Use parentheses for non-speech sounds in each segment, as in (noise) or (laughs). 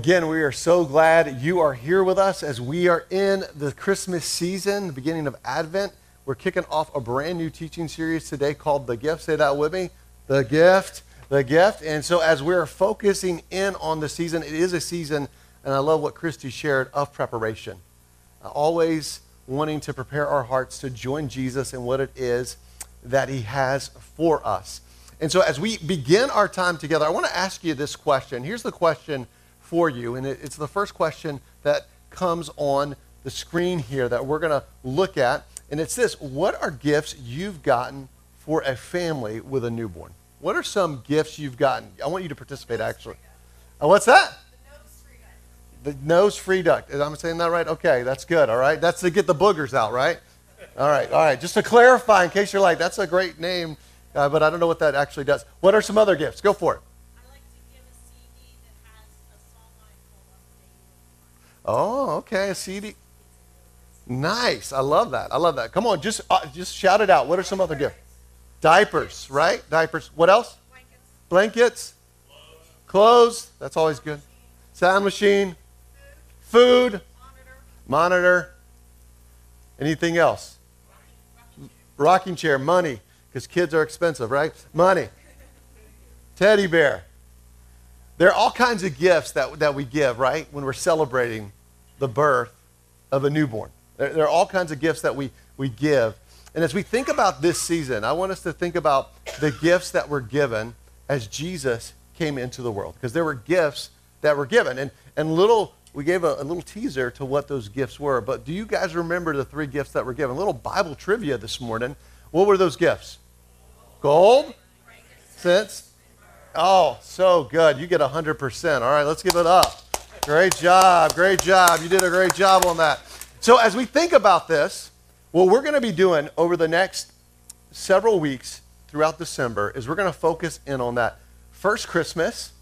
again, we are so glad you are here with us as we are in the Christmas season, the beginning of Advent. We're kicking off a brand new teaching series today called The Gift. Say that with me. The Gift. The Gift. And so, as we're focusing in on the season, it is a season, and I love what Christy shared, of preparation. Always wanting to prepare our hearts to join Jesus in what it is that he has for us. And so, as we begin our time together, I want to ask you this question. Here's the question for you. And it's the first question that comes on the screen here that we're going to look at. And it's this What are gifts you've gotten for a family with a newborn? What are some gifts you've gotten? I want you to participate, actually. Uh, what's that? The NoseFrida. Am I saying that right? Okay, that's good. All right. That's to get the boogers out, right? All right. All right. Just to clarify, in case you're like, that's a great name, uh, but I don't know what that actually does. What are some other gifts? Go for it. Oh, okay, a CD. Nice. I love that. I love that. Come on, just uh, just shout it out. What are some other gifts? Diapers, right? Diapers. What else? Blankets. Blankets. Clothes. That's always good. Sound machine. Food. Monitor. Monitor. Anything else? Rocking chair. Money, because kids are expensive, right? Money. Teddy bear. There are all kinds of gifts that, that we give, right, when we're celebrating the birth of a newborn. There, there, are all kinds of gifts that we, we give. And as we think about this season, I want us to think about the gifts that were given as Jesus came into the world. Because there were gifts that were given. And, and little, we gave a, a little teaser to what those gifts were. But do you guys remember the three gifts that were given? A little Bible trivia this morning. What were those gifts? Gold, sense, Oh, so good. You get 100%. All right, let's give it up. Great job. Great job. You did a great job on that. So, as we think about this, what we're going to be doing over the next several weeks throughout December is we're going to focus in on that first Christmas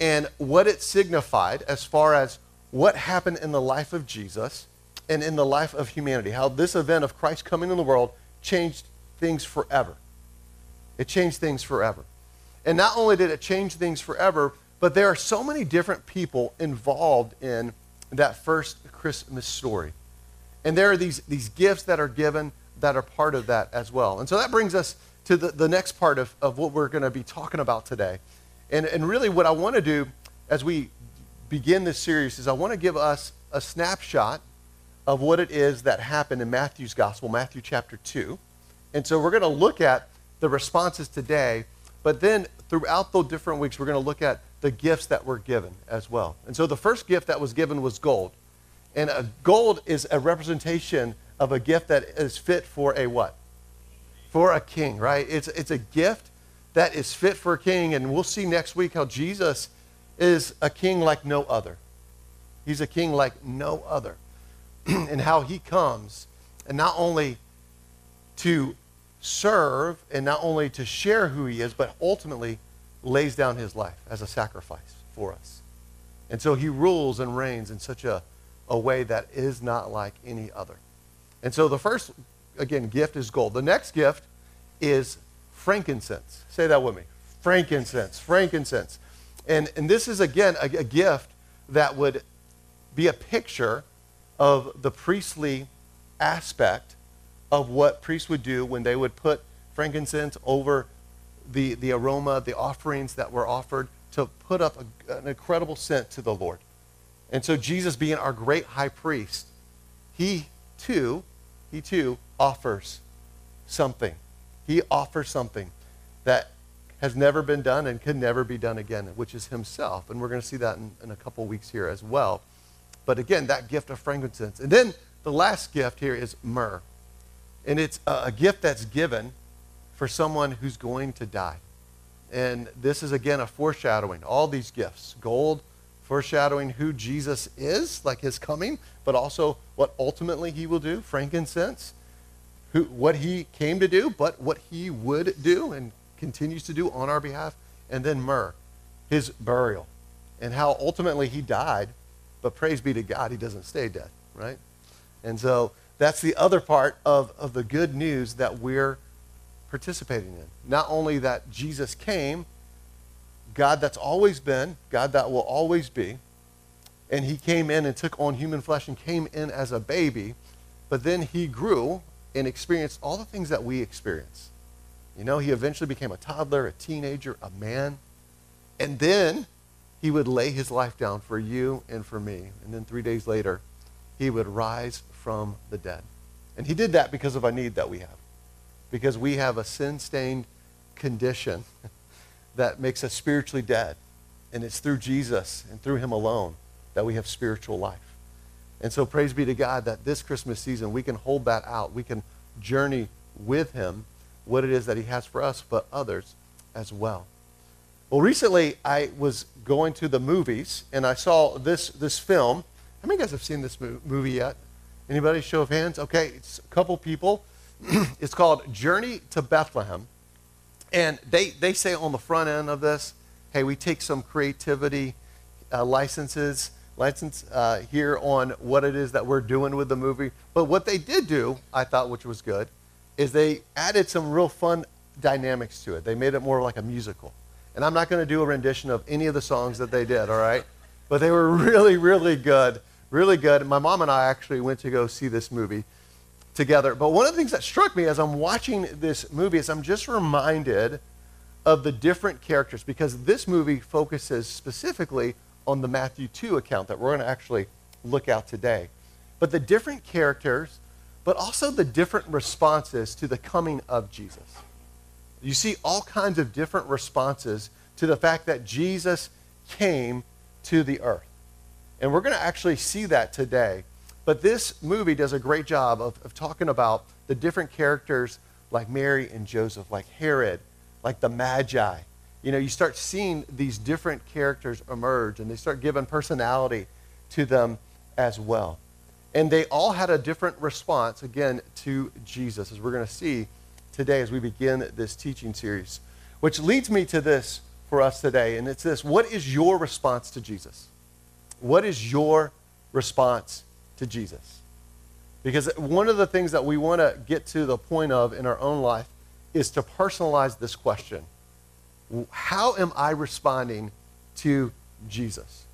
and what it signified as far as what happened in the life of Jesus and in the life of humanity. How this event of Christ coming in the world changed things forever. It changed things forever. And not only did it change things forever, but there are so many different people involved in that first Christmas story. And there are these, these gifts that are given that are part of that as well. And so that brings us to the, the next part of, of what we're going to be talking about today. And, and really, what I want to do as we begin this series is I want to give us a snapshot of what it is that happened in Matthew's gospel, Matthew chapter 2. And so we're going to look at the responses today but then throughout the different weeks, we're going to look at the gifts that were given as well. And so the first gift that was given was gold. And gold is a representation of a gift that is fit for a what? For a king, right? It's, it's a gift that is fit for a king. And we'll see next week how Jesus is a king like no other. He's a king like no other. (clears throat) and how he comes, and not only to serve and not only to share who he is, but ultimately lays down his life as a sacrifice for us. And so he rules and reigns in such a, a way that is not like any other. And so the first, again, gift is gold. The next gift is frankincense. Say that with me. Frankincense. Frankincense. And, and this is, again, a, a gift that would be a picture of the priestly aspect of what priests would do when they would put frankincense over the, the aroma, the offerings that were offered to put up a, an incredible scent to the Lord. And so Jesus being our great high priest, he too, he too offers something. He offers something that has never been done and can never be done again, which is himself. And we're going to see that in, in a couple weeks here as well. But again, that gift of frankincense. And then the last gift here is myrrh. And it's a gift that's given for someone who's going to die. And this is, again, a foreshadowing. All these gifts gold, foreshadowing who Jesus is, like his coming, but also what ultimately he will do, frankincense, who, what he came to do, but what he would do and continues to do on our behalf, and then myrrh, his burial, and how ultimately he died, but praise be to God, he doesn't stay dead, right? And so that's the other part of, of the good news that we're participating in. Not only that Jesus came, God that's always been, God that will always be, and he came in and took on human flesh and came in as a baby, but then he grew and experienced all the things that we experience. You know, he eventually became a toddler, a teenager, a man, and then he would lay his life down for you and for me. And then three days later, he would rise from the dead. And he did that because of a need that we have, because we have a sin stained condition (laughs) that makes us spiritually dead. And it's through Jesus and through him alone that we have spiritual life. And so, praise be to God that this Christmas season we can hold that out. We can journey with him what it is that he has for us, but others as well. Well, recently I was going to the movies and I saw this, this film. How many of you guys have seen this movie yet? Anybody? Show of hands. Okay, it's a couple people. (clears throat) it's called Journey to Bethlehem. And they, they say on the front end of this, hey, we take some creativity uh, licenses, license uh, here on what it is that we're doing with the movie. But what they did do, I thought, which was good, is they added some real fun dynamics to it. They made it more like a musical. And I'm not going to do a rendition of any of the songs that they did, all right? But they were (laughs) really, really good. Really good. My mom and I actually went to go see this movie together. But one of the things that struck me as I'm watching this movie is I'm just reminded of the different characters because this movie focuses specifically on the Matthew 2 account that we're going to actually look at today. But the different characters, but also the different responses to the coming of Jesus. You see all kinds of different responses to the fact that Jesus came to the earth. And we're going to actually see that today. But this movie does a great job of, of talking about the different characters like Mary and Joseph, like Herod, like the Magi. You know, you start seeing these different characters emerge and they start giving personality to them as well. And they all had a different response, again, to Jesus, as we're going to see today as we begin this teaching series. Which leads me to this for us today, and it's this What is your response to Jesus? What is your response to Jesus. Because one of the things that we want to get to the point of in our own life is to personalize this question How am I responding to Jesus?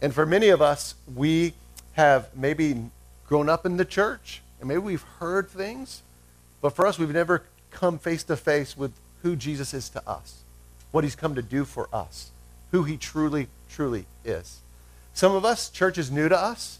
And for many of us, we have maybe grown up in the church and maybe we've heard things, but for us, we've never come face to face with who Jesus is to us, what he's come to do for us, who he truly, truly is. Some of us, church is new to us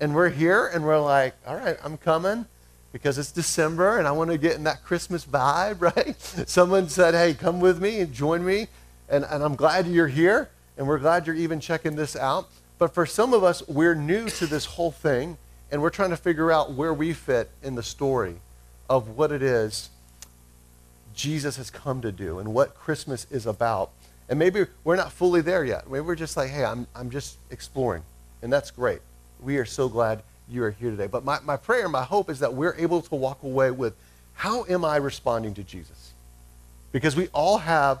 and we're here and we're like, all right, I'm coming because it's December and I want to get in that Christmas vibe, (laughs) right? Someone said, hey, come with me and join me. And, and I'm glad you're here and we're glad you're even checking this out. But for some of us, we're new to this whole thing and we're trying to figure out where we fit in the story of what it is Jesus has come to do and what Christmas is about. And maybe we're not fully there yet. Maybe we're just like, hey, I'm, I'm just exploring. And that's great we are so glad you are here today. But my, my prayer, my hope is that we're able to walk away with how am I responding to Jesus? Because we all have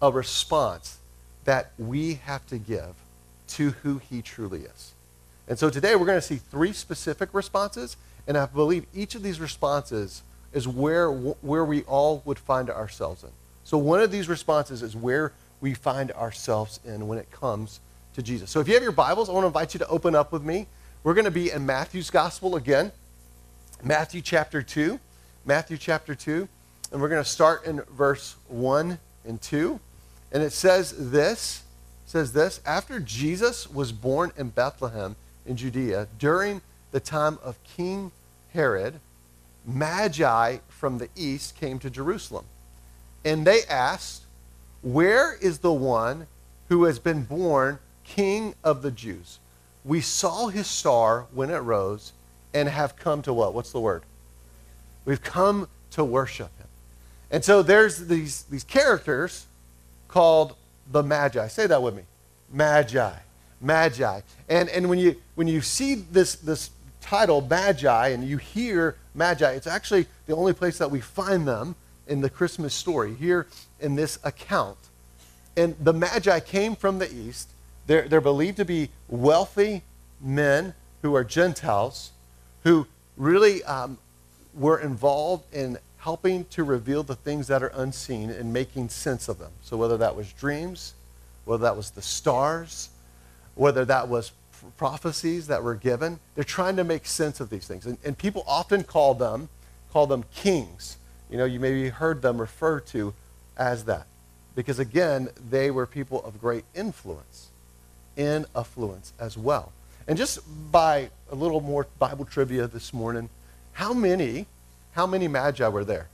a response that we have to give to who he truly is. And so today we're going to see three specific responses, and I believe each of these responses is where, where we all would find ourselves in. So one of these responses is where we find ourselves in when it comes to Jesus. So if you have your Bibles, I want to invite you to open up with me. We're going to be in Matthew's Gospel again, Matthew chapter 2. Matthew chapter 2. And we're going to start in verse 1 and 2. And it says this, says this, after Jesus was born in Bethlehem in Judea during the time of King Herod, Magi from the east came to Jerusalem. And they asked, Where is the one who has been born King of the Jews. We saw his star when it rose and have come to what? What's the word? We've come to worship him. And so there's these, these characters called the Magi. Say that with me. Magi. Magi. And, and when, you, when you see this, this title, Magi, and you hear Magi, it's actually the only place that we find them in the Christmas story, here in this account. And the Magi came from the east they're, they're believed to be wealthy men who are Gentiles who really um, were involved in helping to reveal the things that are unseen and making sense of them. So, whether that was dreams, whether that was the stars, whether that was prophecies that were given. They're trying to make sense of these things. And, and people often call them, call them kings. You know, you maybe heard them referred to as that. Because again, they were people of great influence, in affluence as well. And just by a little more Bible trivia this morning, how many, how many magi were there?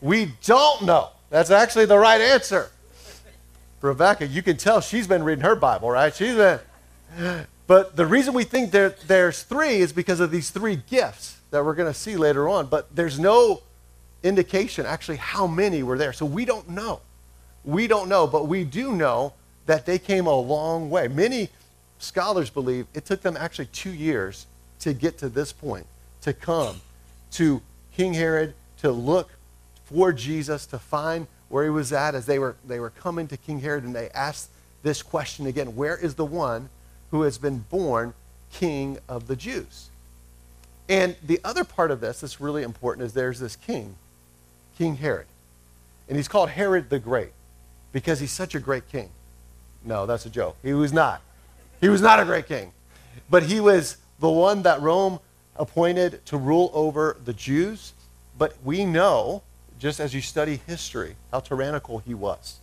We don't know. That's actually the right answer. Rebecca, you can tell she's been reading her Bible, right? She's been. But the reason we think there, there's three is because of these three gifts that we're going to see later on. But there's no indication actually how many were there. So we don't know. We don't know, but we do know that they came a long way. Many scholars believe it took them actually two years to get to this point, to come to King Herod, to look for Jesus, to find where he was at as they were, they were coming to King Herod and they asked this question again Where is the one who has been born king of the Jews? And the other part of this that's really important is there's this king, King Herod. And he's called Herod the Great because he's such a great king. No, that's a joke. He was not. He was not a great king. But he was the one that Rome appointed to rule over the Jews. But we know just as you study history, how tyrannical he was.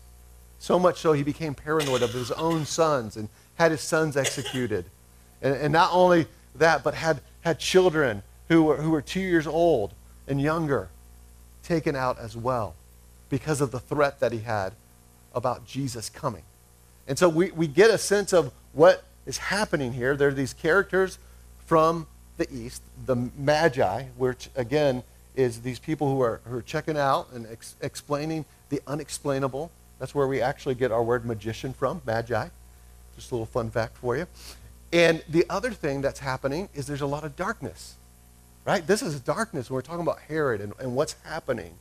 So much so he became paranoid of his own sons and had his sons executed. And, and not only that, but had, had children who were, who were two years old and younger taken out as well because of the threat that he had about Jesus coming. And so we, we get a sense of what is happening here. There are these characters from the east, the Magi, which again is these people who are, who are checking out and ex- explaining the unexplainable. That's where we actually get our word magician from, magi. Just a little fun fact for you. And the other thing that's happening is there's a lot of darkness, right? This is darkness when we're talking about Herod and, and what's happening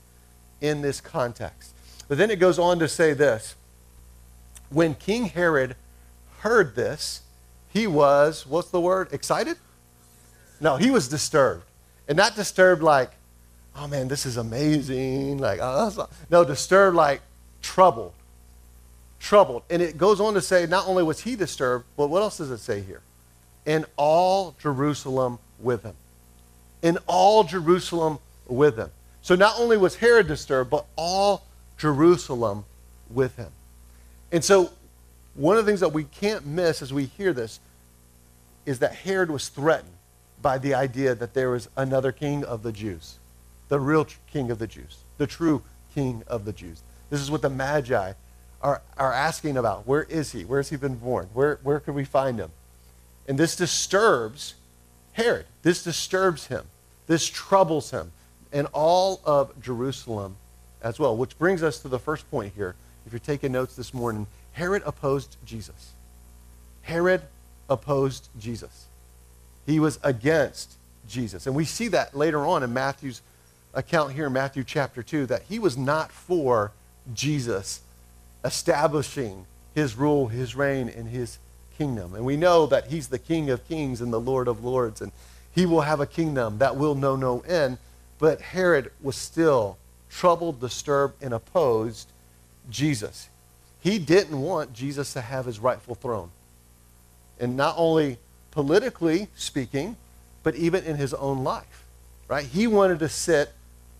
in this context. But then it goes on to say this when King Herod heard this, he was, what's the word, excited? No, he was disturbed. And not disturbed like, oh man, this is amazing. Like, oh, no, disturbed, like troubled. Troubled. And it goes on to say, not only was he disturbed, but what else does it say here? In all Jerusalem with him. In all Jerusalem with him. So not only was Herod disturbed, but all Jerusalem with him. And so one of the things that we can't miss as we hear this is that Herod was threatened by the idea that there was another king of the Jews the real king of the Jews, the true king of the Jews. This is what the Magi are, are asking about. Where is he? Where has he been born? Where, where could we find him? And this disturbs Herod. This disturbs him. This troubles him. And all of Jerusalem as well. Which brings us to the first point here. If you're taking notes this morning, Herod opposed Jesus. Herod opposed Jesus. He was against Jesus. And we see that later on in Matthew's account here in Matthew chapter 2 that he was not for Jesus establishing his rule, his reign, and his kingdom. And we know that he's the King of kings and the Lord of lords, and he will have a kingdom that will know no end. But Herod was still troubled, disturbed, and opposed Jesus. He didn't want Jesus to have his rightful throne. And not only politically speaking, but even in his own life. Right? He wanted to sit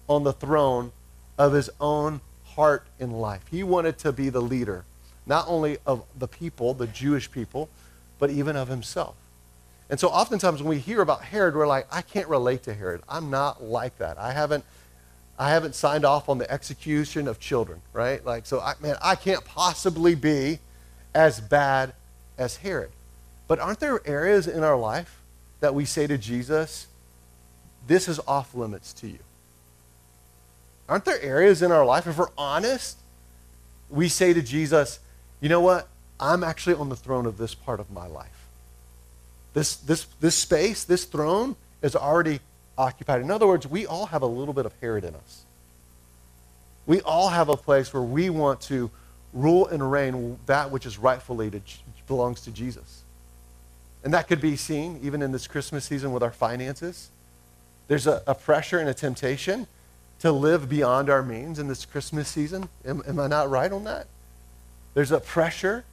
on the throne of his own heart and life. He wanted to be the leader, not only of the people, the Jewish people, but even of himself. And so oftentimes when we hear about Herod, we're like, I can't relate to Herod. I'm not like that. I haven't I haven't signed off on the execution of children, right? Like so I man, I can't possibly be as bad as Herod. But aren't there areas in our life that we say to Jesus, this is off limits to you? Aren't there areas in our life, if we're honest, we say to Jesus, you know what? I'm actually on the throne of this part of my life. This, this, this space, this throne is already occupied. In other words, we all have a little bit of Herod in us. We all have a place where we want to rule and reign that which is rightfully to, belongs to Jesus. And that could be seen even in this Christmas season with our finances. There's a, a pressure and a temptation to live beyond our means in this Christmas season. Am, am I not right on that? There's a pressure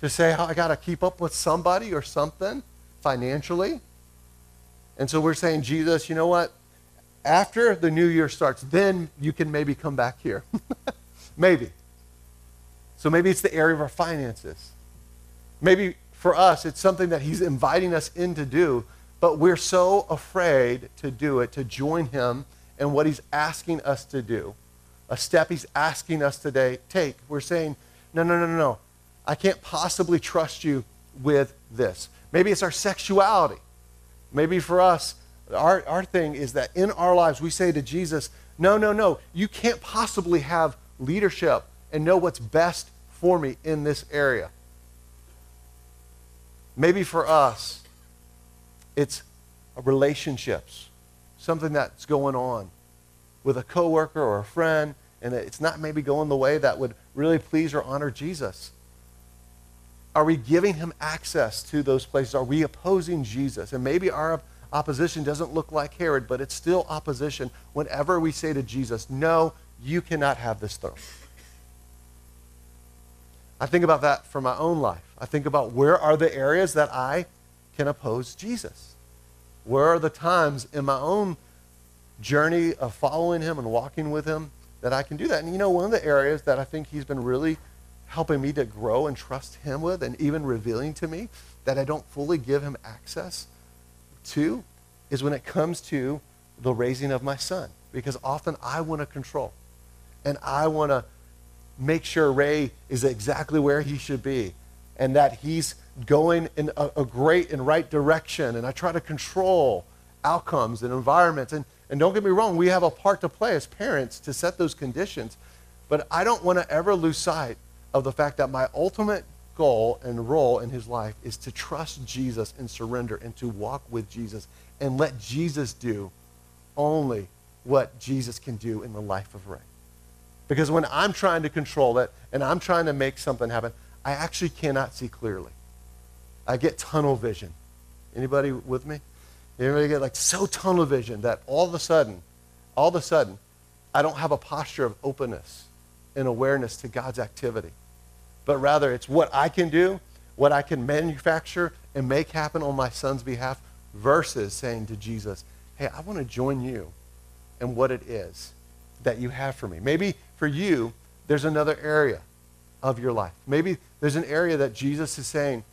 to say, oh, I got to keep up with somebody or something financially. And so we're saying, Jesus, you know what? After the new year starts, then you can maybe come back here. (laughs) maybe. So maybe it's the area of our finances. Maybe for us, it's something that He's inviting us in to do, but we're so afraid to do it, to join Him in what He's asking us to do. A step He's asking us today take. We're saying, no, no, no, no, no. I can't possibly trust you with this. Maybe it's our sexuality. Maybe for us, our, our thing is that in our lives, we say to Jesus, no, no, no, you can't possibly have leadership and know what's best for me in this area. Maybe for us, it's relationships, something that's going on with a coworker or a friend, and it's not maybe going the way that would really please or honor Jesus. Are we giving him access to those places? Are we opposing Jesus? And maybe our opposition doesn't look like Herod, but it's still opposition whenever we say to Jesus, No, you cannot have this throne. I think about that for my own life. I think about where are the areas that I can oppose Jesus? Where are the times in my own journey of following him and walking with him that I can do that? And you know, one of the areas that I think he's been really helping me to grow and trust him with and even revealing to me that I don't fully give him access to is when it comes to the raising of my son. Because often I want to control and I want to make sure Ray is exactly where he should be and that he's going in a, a, great and right direction. And I try to control outcomes and environments. And, and don't get me wrong, we have a part to play as parents to set those conditions. But I don't want to ever lose sight of the fact that my ultimate goal and role in his life is to trust Jesus and surrender and to walk with Jesus and let Jesus do only what Jesus can do in the life of Ray. Because when I'm trying to control it and I'm trying to make something happen, I actually cannot see clearly. I get tunnel vision. Anybody with me? Anybody get like so tunnel vision that all of a sudden, all of a sudden, I don't have a posture of openness and awareness to God's activity. But rather, it's what I can do, what I can manufacture and make happen on my son's behalf, versus saying to Jesus, hey, I want to join you in what it is that you have for me. Maybe for you, there's another area of your life. Maybe there's an area that Jesus is saying,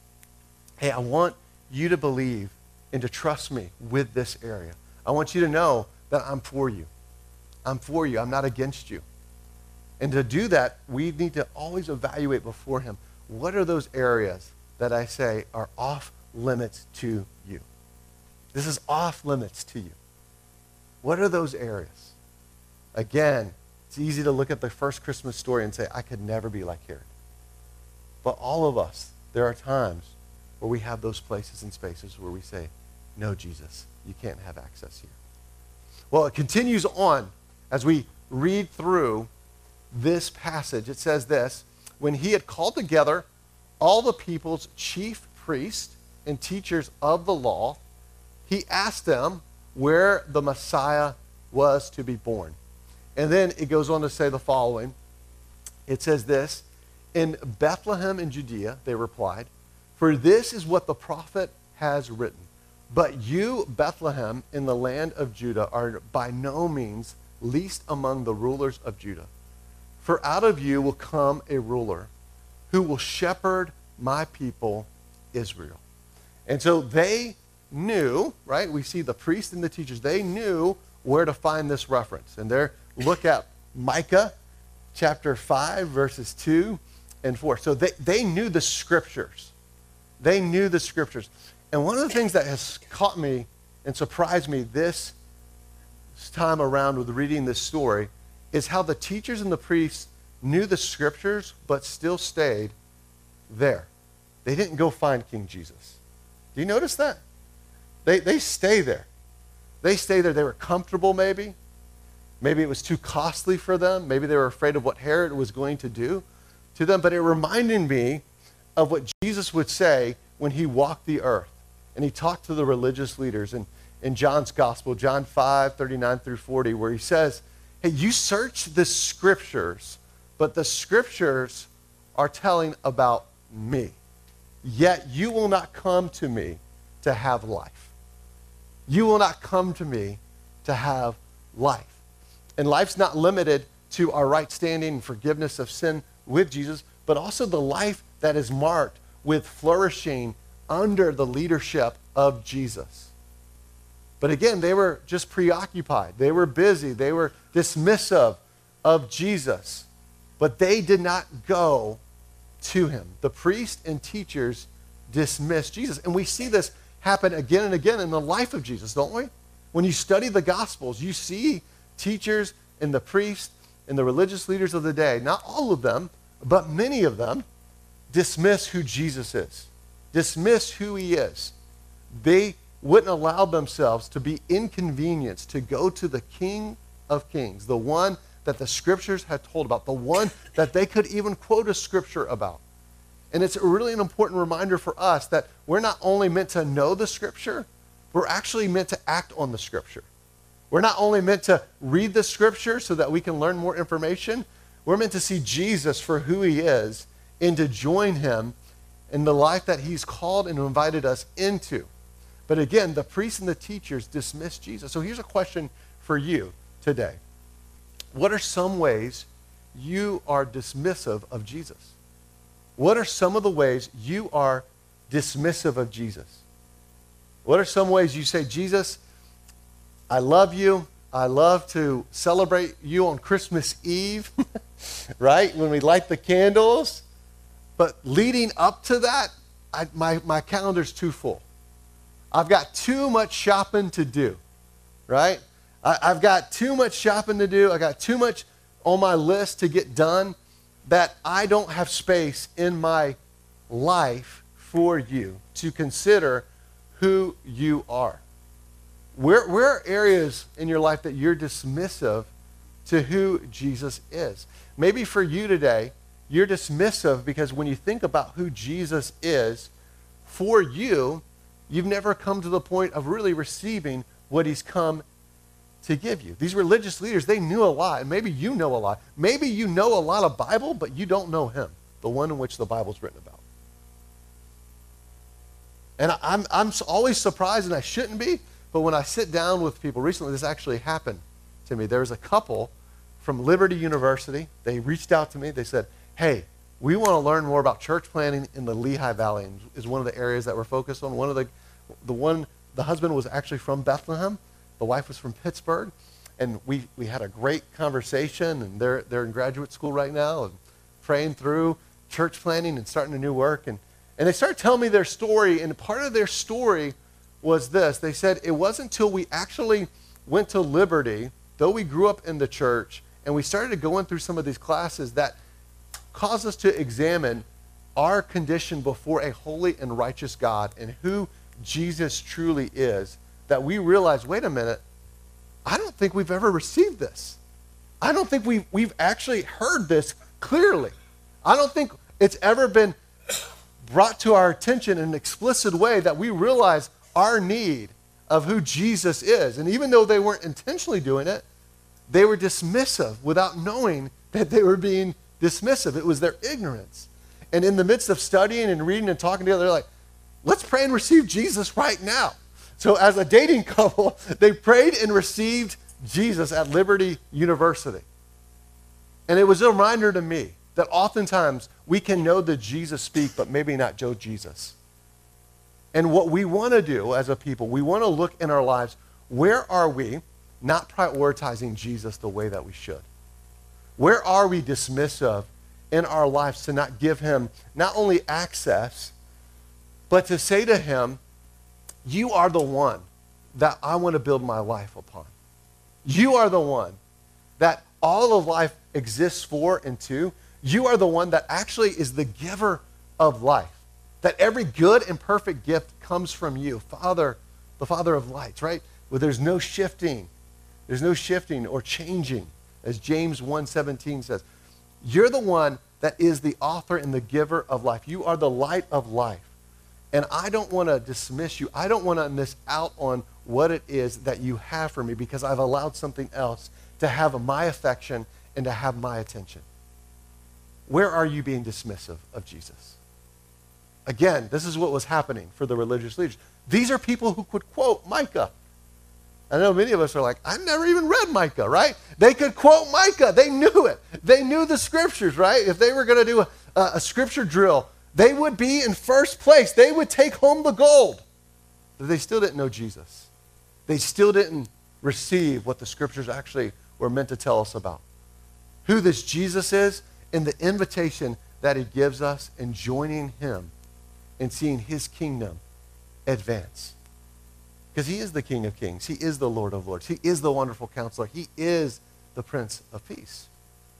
hey, I want you to believe and to trust me with this area. I want you to know that I'm for you. I'm for you. I'm not against you. And to do that, we need to always evaluate before Him what are those areas that I say are off limits to you? This is off limits to you. What are those areas? Again, it's easy to look at the first Christmas story and say, I could never be like Herod. But all of us, there are times where we have those places and spaces where we say, No, Jesus, you can't have access here. Well, it continues on as we read through this passage. It says this When he had called together all the people's chief priests and teachers of the law, he asked them where the Messiah was to be born. And then it goes on to say the following it says this In Bethlehem in Judea, they replied, For this is what the prophet has written. But you, Bethlehem, in the land of Judah, are by no means least among the rulers of Judah. For out of you will come a ruler who will shepherd my people, Israel. And so they knew, right? We see the priests and the teachers, they knew where to find this reference. And they're look at Micah chapter 5, verses 2 and 4. So they, they knew the scriptures. They knew the scriptures. And one of the things that has caught me and surprised me this time around with reading this story is how the teachers and the priests knew the scriptures but still stayed there. They didn't go find King Jesus. Do you notice that? They, they stay there. They stay there. They were comfortable, maybe. Maybe it was too costly for them. Maybe they were afraid of what Herod was going to do to them. But it reminded me of what Jesus would say when he walked the earth and he talked to the religious leaders in, in John's gospel, John 5, 39 through 40, where he says, Hey, you search the scriptures, but the scriptures are telling about me. yet you will not come to me to have life. You will not come to me to have life. And life's not limited to our right standing and forgiveness of sin with Jesus, but also the life that is marked with flourishing under the leadership of Jesus. But again, they were just preoccupied. They were busy. They were dismissive of Jesus. But they did not go to him. The priests and teachers dismissed Jesus. And we see this happen again and again in the life of Jesus, don't we? When you study the Gospels, you see teachers and the priests and the religious leaders of the day, not all of them, but many of them, dismiss who Jesus is, dismiss who he is. They wouldn't allow themselves to be inconvenienced to go to the King of Kings, the one that the scriptures had told about, the one that they could even quote a scripture about. And it's really an important reminder for us that we're not only meant to know the scripture, we're actually meant to act on the scripture. We're not only meant to read the scripture so that we can learn more information, we're meant to see Jesus for who he is and to join him in the life that he's called and invited us into. But again, the priests and the teachers dismiss Jesus. So here's a question for you today What are some ways you are dismissive of Jesus? What are some of the ways you are dismissive of Jesus? What are some ways you say, Jesus, I love you. I love to celebrate you on Christmas Eve, (laughs) right? When we light the candles. But leading up to that, I, my, my calendar's too full. I've got too much shopping to do, right? I, I've got too much shopping to do. I got too much on my list to get done that I don't have space in my life for you to consider who you are. Where, where are areas in your life that you're dismissive to who Jesus is? Maybe for you today, you're dismissive because when you think about who Jesus is, for you, you've never come to the point of really receiving what he's come to give you. These religious leaders, they knew a lot, and maybe you know a lot. Maybe you know a lot of Bible, but you don't know him, the one in which the Bible's written about. And I'm, I'm always surprised, and I shouldn't be, but when I sit down with people, recently this actually happened to me. There was a couple from Liberty University. They reached out to me. They said, hey, we want to learn more about church planting in the Lehigh Valley is one of the areas that we're focused on. One of the, the one, the husband was actually from Bethlehem. The wife was from Pittsburgh. And we, we had a great conversation, and they're, they're in graduate school right now and praying through church planting and starting a new work. And, and they started telling me their story, and part of their story was this. They said it wasn't until we actually went to Liberty, though we grew up in the church, and we started going through some of these classes that caused us to examine our condition before a holy and righteous God and who Jesus truly is, that we realize, wait a minute, I don't think we've ever received this. I don't think we've, we've actually heard this clearly. I don't think it's ever been brought to our attention in an explicit way that we realize our need of who Jesus is. And even though they weren't intentionally doing it, they were dismissive without knowing that they were being dismissive. It was their ignorance. And in the midst of studying and reading and talking together, they're like, let's pray and receive Jesus right now. So, as a dating (laughs) couple, they prayed and received Jesus at Liberty University. And it was a reminder to me that oftentimes we can know the Jesus speak, but maybe not Joe Jesus. And what we want to do as a people, we want to look in our lives where are we not prioritizing Jesus the way that we should? Where are we dismissive in our lives to not give him not only access, but to say to him, You are the one that I want to build my life upon. You are the one that all of life exists for and to. You are the one that actually is the giver of life that every good and perfect gift comes from you, Father, the Father of lights, right? Where there's no shifting. There's no shifting or changing, as James 1:17 says. You're the one that is the author and the giver of life. You are the light of life. And I don't want to dismiss you. I don't want to miss out on what it is that you have for me because I've allowed something else to have my affection and to have my attention. Where are you being dismissive of Jesus? Again, this is what was happening for the religious leaders. These are people who could quote Micah. I know many of us are like, I've never even read Micah, right? They could quote Micah. They knew it. They knew the scriptures, right? If they were going to do a, a, scripture drill, they would be in first place. They would take home the gold. But they still didn't know Jesus. They still didn't receive what the scriptures actually were meant to tell us about. Who this Jesus is and the invitation that he gives us in joining him and seeing his kingdom advance. Because he is the King of Kings. He is the Lord of Lords. He is the wonderful counselor. He is the Prince of Peace.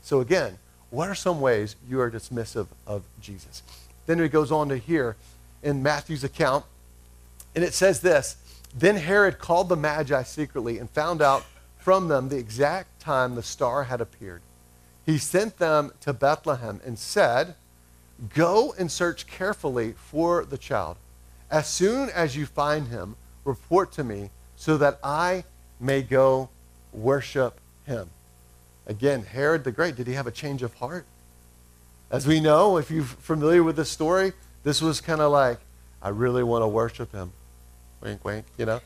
So, again, what are some ways you are dismissive of Jesus? Then it goes on to here in Matthew's account, and it says this Then Herod called the Magi secretly and found out from them the exact time the star had appeared. He sent them to Bethlehem and said, Go and search carefully for the child. As soon as you find him, report to me so that I may go worship him. Again, Herod the Great, did he have a change of heart? As we know, if you're familiar with this story, this was kind of like, I really want to worship him. Wink, wink, you know?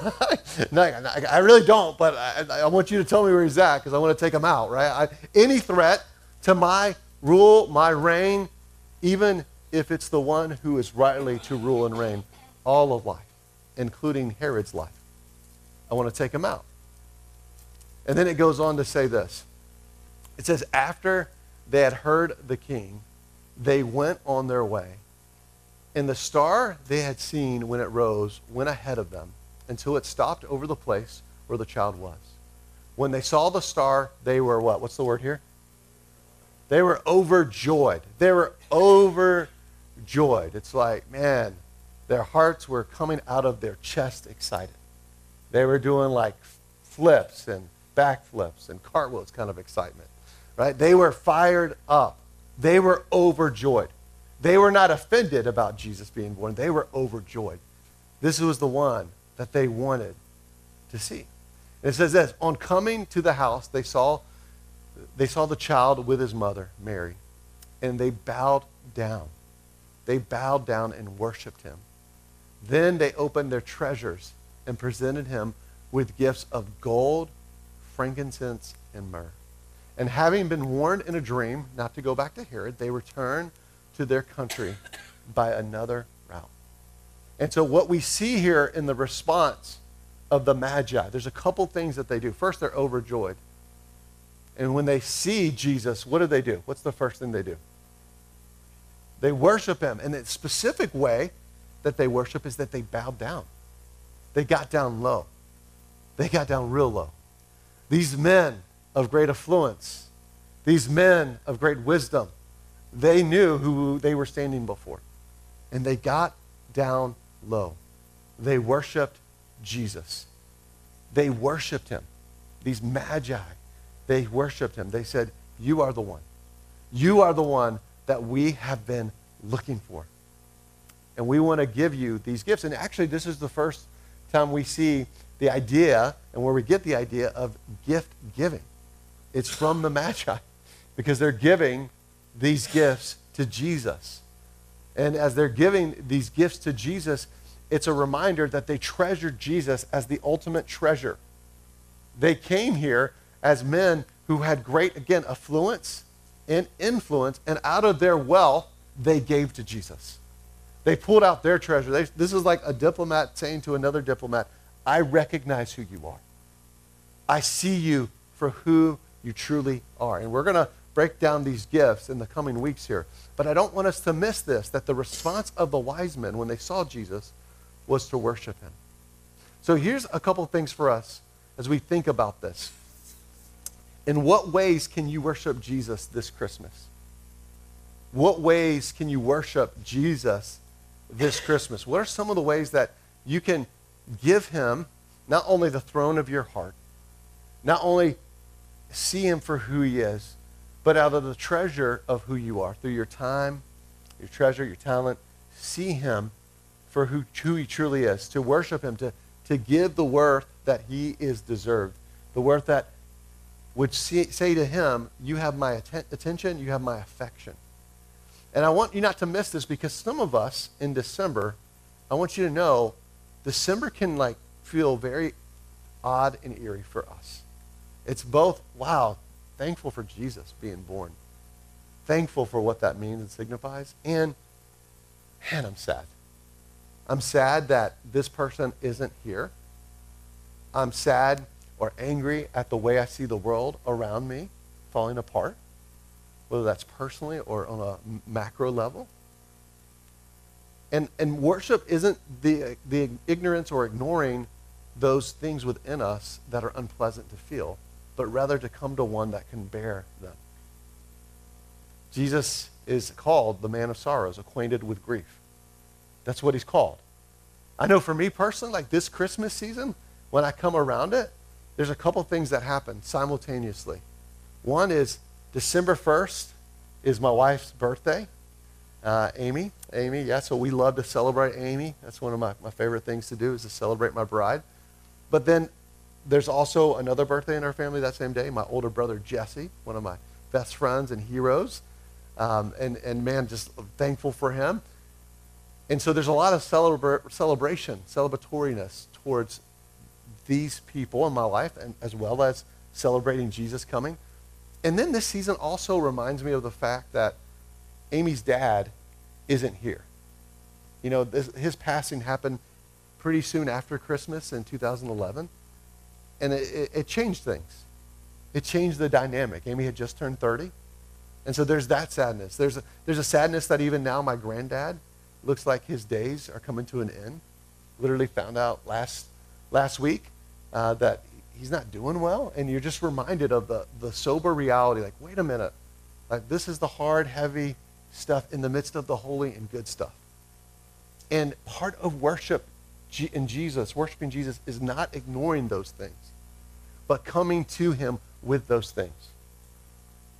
(laughs) no, I really don't, but I, I, want you to tell me where he's at because I want to take him out, right? I, any threat to my rule, my reign, even if it's the one who is rightly to rule and reign all of life including Herod's life. I want to take him out. And then it goes on to say this it says, After they had heard the king, they went on their way. And the star they had seen when it rose went ahead of them until it stopped over the place where the child was. When they saw the star, they were what? What's the word here? They were overjoyed. They were overjoyed. It's like, man, their hearts were coming out of their chest excited. They were doing like flips and backflips and cartwheels kind of excitement, right? They were fired up. They were overjoyed. They were not offended about Jesus being born. They were overjoyed. This was the one that they wanted to see. And it says this, on coming to the house, they saw they saw the child with his mother, Mary, and they bowed down. They bowed down and worshiped him. Then they opened their treasures and presented him with gifts of gold, frankincense, and myrrh. And having been warned in a dream not to go back to Herod, they returned to their country by another route. And so, what we see here in the response of the Magi, there's a couple things that they do. First, they're overjoyed. And when they see Jesus, what do they do? What's the first thing they do? They worship him in a specific way that they worship is that they bowed down. They got down low. They got down real low. These men of great affluence, these men of great wisdom, they knew who they were standing before. And they got down low. They worshiped Jesus. They worshiped him. These magi, they worshiped him. They said, You are the one. You are the one that we have been looking for. And we want to give you these gifts. And actually, this is the first time we see the idea and where we get the idea of gift giving. It's from the Magi because they're giving these gifts to Jesus. And as they're giving these gifts to Jesus, it's a reminder that they treasured Jesus as the ultimate treasure. They came here as men who had great, again, affluence and influence, and out of their wealth, they gave to Jesus. They pulled out their treasure. They, this is like a diplomat saying to another diplomat, I recognize who you are. I see you for who you truly are. And we're going to break down these gifts in the coming weeks here. But I don't want us to miss this that the response of the wise men when they saw Jesus was to worship him. So here's a couple things for us as we think about this. In what ways can you worship Jesus this Christmas? What ways can you worship Jesus this Christmas? What are some of the ways that you can give him not only the throne of your heart, not only see him for who he is, but out of the treasure of who you are, through your time, your treasure, your talent, see him for who, who he truly is, to worship him, to, to give the worth that he is deserved, the worth that would see, say to him, You have my atten- attention, you have my affection. And I want you not to miss this because some of us in December, I want you to know December can like feel very odd and eerie for us. It's both, wow, thankful for Jesus being born, thankful for what that means and signifies, and man, I'm sad. I'm sad that this person isn't here. I'm sad or angry at the way I see the world around me falling apart, whether that's personally or on a macro level. And, and worship isn't the, the ignorance or ignoring those things within us that are unpleasant to feel, but rather to come to one that can bear them. Jesus is called the man of sorrows, acquainted with grief. That's what he's called. I know for me personally, like this Christmas season, when I come around it, there's a couple things that happen simultaneously. One is December 1st is my wife's birthday, uh, Amy. Amy, yeah, so we love to celebrate Amy. That's one of my, my favorite things to do is to celebrate my bride. But then there's also another birthday in our family that same day, my older brother Jesse, one of my best friends and heroes. Um, and, and man, just thankful for him. And so there's a lot of celebra- celebration, celebratoriness towards these people in my life, and as well as celebrating Jesus coming. And then this season also reminds me of the fact that Amy's dad isn't here. You know, this, his passing happened pretty soon after Christmas in 2011, and it, it, it changed things. It changed the dynamic. Amy had just turned 30, and so there's that sadness. There's a, there's a sadness that even now my granddad looks like his days are coming to an end. Literally found out last last week uh, that he's not doing well, and you're just reminded of the, the sober reality like, wait a minute, like this is the hard, heavy stuff in the midst of the holy and good stuff. And part of worship in Jesus, worshiping Jesus, is not ignoring those things, but coming to him with those things.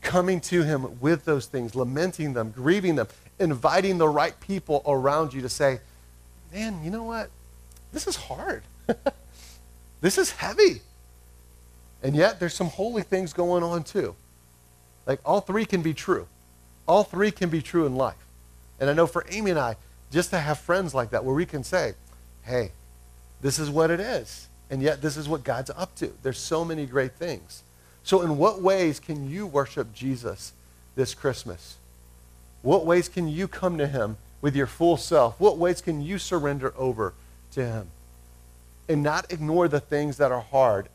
Coming to him with those things, lamenting them, grieving them, inviting the right people around you to say, man, you know what? This is hard. (laughs) This is heavy. And yet, there's some holy things going on too. Like, all three can be true. All three can be true in life. And I know for Amy and I, just to have friends like that where we can say, hey, this is what it is. And yet, this is what God's up to. There's so many great things. So, in what ways can you worship Jesus this Christmas? What ways can you come to Him with your full self? What ways can you surrender over to Him? and not ignore the things that are hard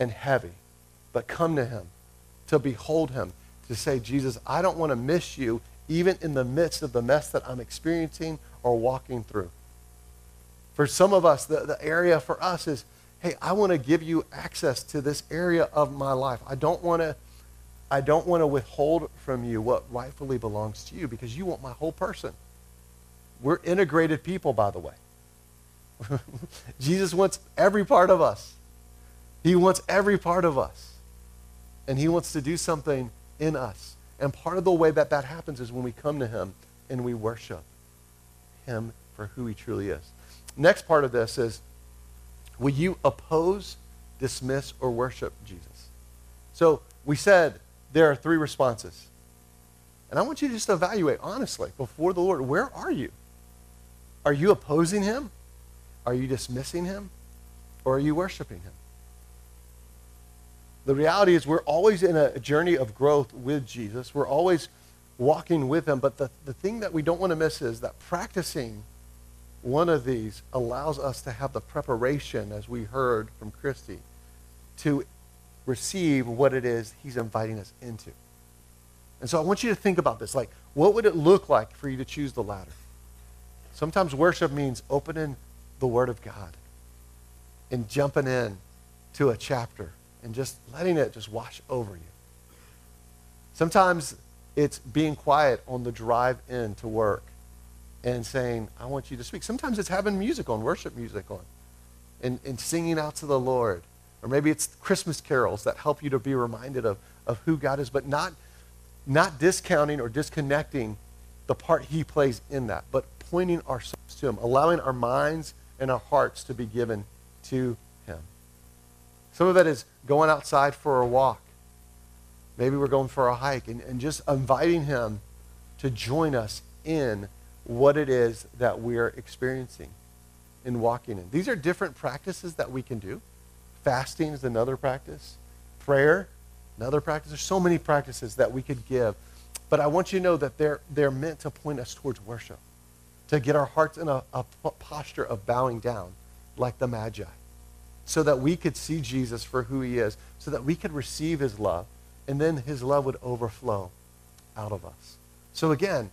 and heavy, but come to Him, to behold Him, to say, Jesus, I don't want to miss you even in the midst of the mess that I'm experiencing or walking through. For some of us, the, the area for us is, hey, I want to give you access to this area of my life. I don't want to. I don't want to withhold from you what rightfully belongs to you because you want my whole person. We're integrated people, by the way. (laughs) Jesus wants every part of us. He wants every part of us. And he wants to do something in us. And part of the way that that happens is when we come to him and we worship him for who he truly is. Next part of this is will you oppose, dismiss, or worship Jesus? So we said there are three responses. And I want you to just evaluate honestly before the Lord where are you? Are you opposing him? Are you dismissing him or are you worshiping him? The reality is, we're always in a journey of growth with Jesus. We're always walking with him. But the, the thing that we don't want to miss is that practicing one of these allows us to have the preparation, as we heard from Christy, to receive what it is he's inviting us into. And so I want you to think about this. Like, what would it look like for you to choose the latter? Sometimes worship means opening the Word of God and jumping in to a chapter and just letting it just wash over you. Sometimes it's being quiet on the drive in to work and saying, I want you to speak. Sometimes it's having music on, worship music on, and, and singing out to the Lord. Or maybe it's Christmas carols that help you to be reminded of, of who God is, but not, not discounting or disconnecting the part He plays in that, but pointing ourselves to Him, allowing our minds and our hearts to be given to Him. Some of it is going outside for a walk. Maybe we're going for a hike and, and just inviting Him to join us in what it is that we're experiencing in walking in. These are different practices that we can do. Fasting is another practice. Prayer, another practice. There's so many practices that we could give. But I want you to know that they're, they're meant to point us towards worship, to get our hearts in a, a posture of bowing down like the Magi, so that we could see Jesus for who he is, so that we could receive his love, and then his love would overflow out of us. So again,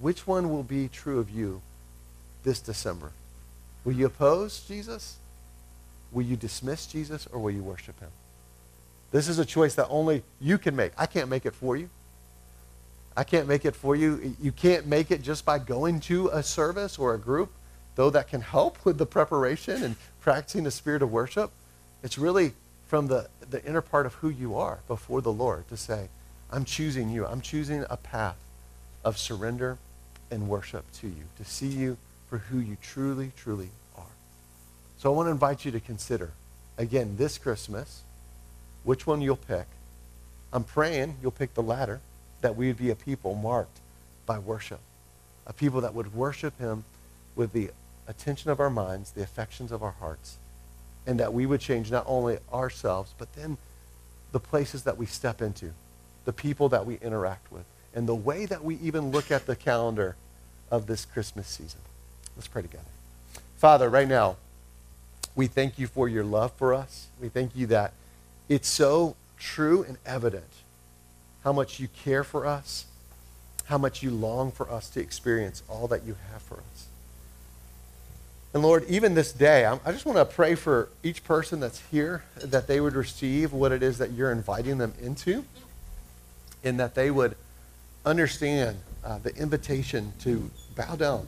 which one will be true of you this December? Will you oppose Jesus? Will you dismiss Jesus or will you worship him? This is a choice that only you can make. I can't make it for you. I can't make it for you. You can't make it just by going to a service or a group, though that can help with the preparation and practicing the spirit of worship. It's really from the, the inner part of who you are before the Lord to say, I'm choosing you. I'm choosing a path of surrender and worship to you, to see you for who you truly, truly are. So I want to invite you to consider, again, this Christmas, which one you'll pick. I'm praying you'll pick the latter, that we would be a people marked by worship, a people that would worship him with the attention of our minds, the affections of our hearts, and that we would change not only ourselves, but then the places that we step into, the people that we interact with, and the way that we even look at the calendar of this Christmas season. Let's pray together. Father, right now, we thank you for your love for us. We thank you that it's so true and evident how much you care for us, how much you long for us to experience all that you have for us. And Lord, even this day, I just want to pray for each person that's here that they would receive what it is that you're inviting them into, and that they would understand uh, the invitation to bow down,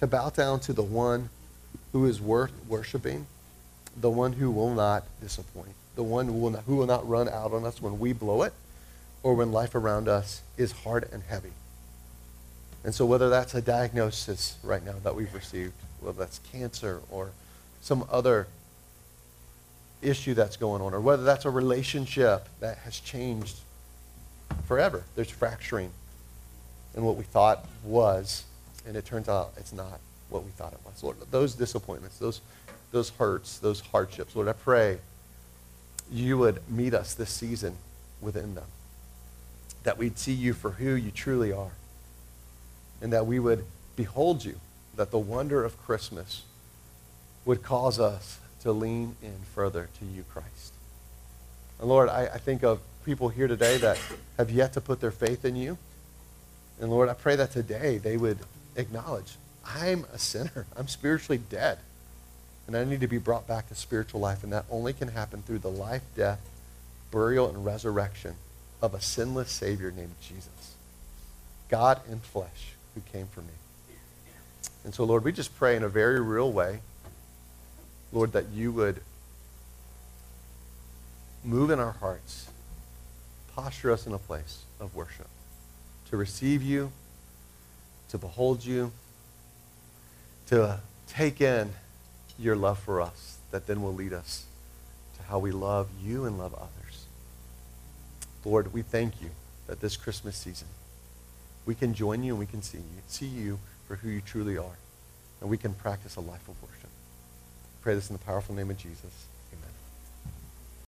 to bow down to the one who is worth worshiping, the one who will not disappoint, the one who will not, who will not run out on us when we blow it or when life around us is hard and heavy. And so, whether that's a diagnosis right now that we've received, whether that's cancer or some other issue that's going on, or whether that's a relationship that has changed forever, there's fracturing in what we thought was, and it turns out it's not what we thought it was. Lord, those disappointments, those, those hurts, those hardships, Lord, I pray you would meet us this season within them. That we'd see you for who you truly are. And that we would behold you, that the wonder of Christmas would cause us to lean in further to you, Christ. And Lord, I, I think of people here today that have yet to put their faith in you. And Lord, I pray that today they would acknowledge, I'm a sinner. I'm spiritually dead. And I need to be brought back to spiritual life. And that only can happen through the life, death, burial, and resurrection of a sinless Savior named Jesus. God in flesh who came for me. And so, Lord, we just pray in a very real way, Lord, that you would move in our hearts, posture us in a place of worship to receive you, to behold you, to take in your love for us that then will lead us to how we love you and love others. Lord, we thank you that this Christmas season we can join you and we can see you, see you for who you truly are. And we can practice a life of worship. Pray this in the powerful name of Jesus.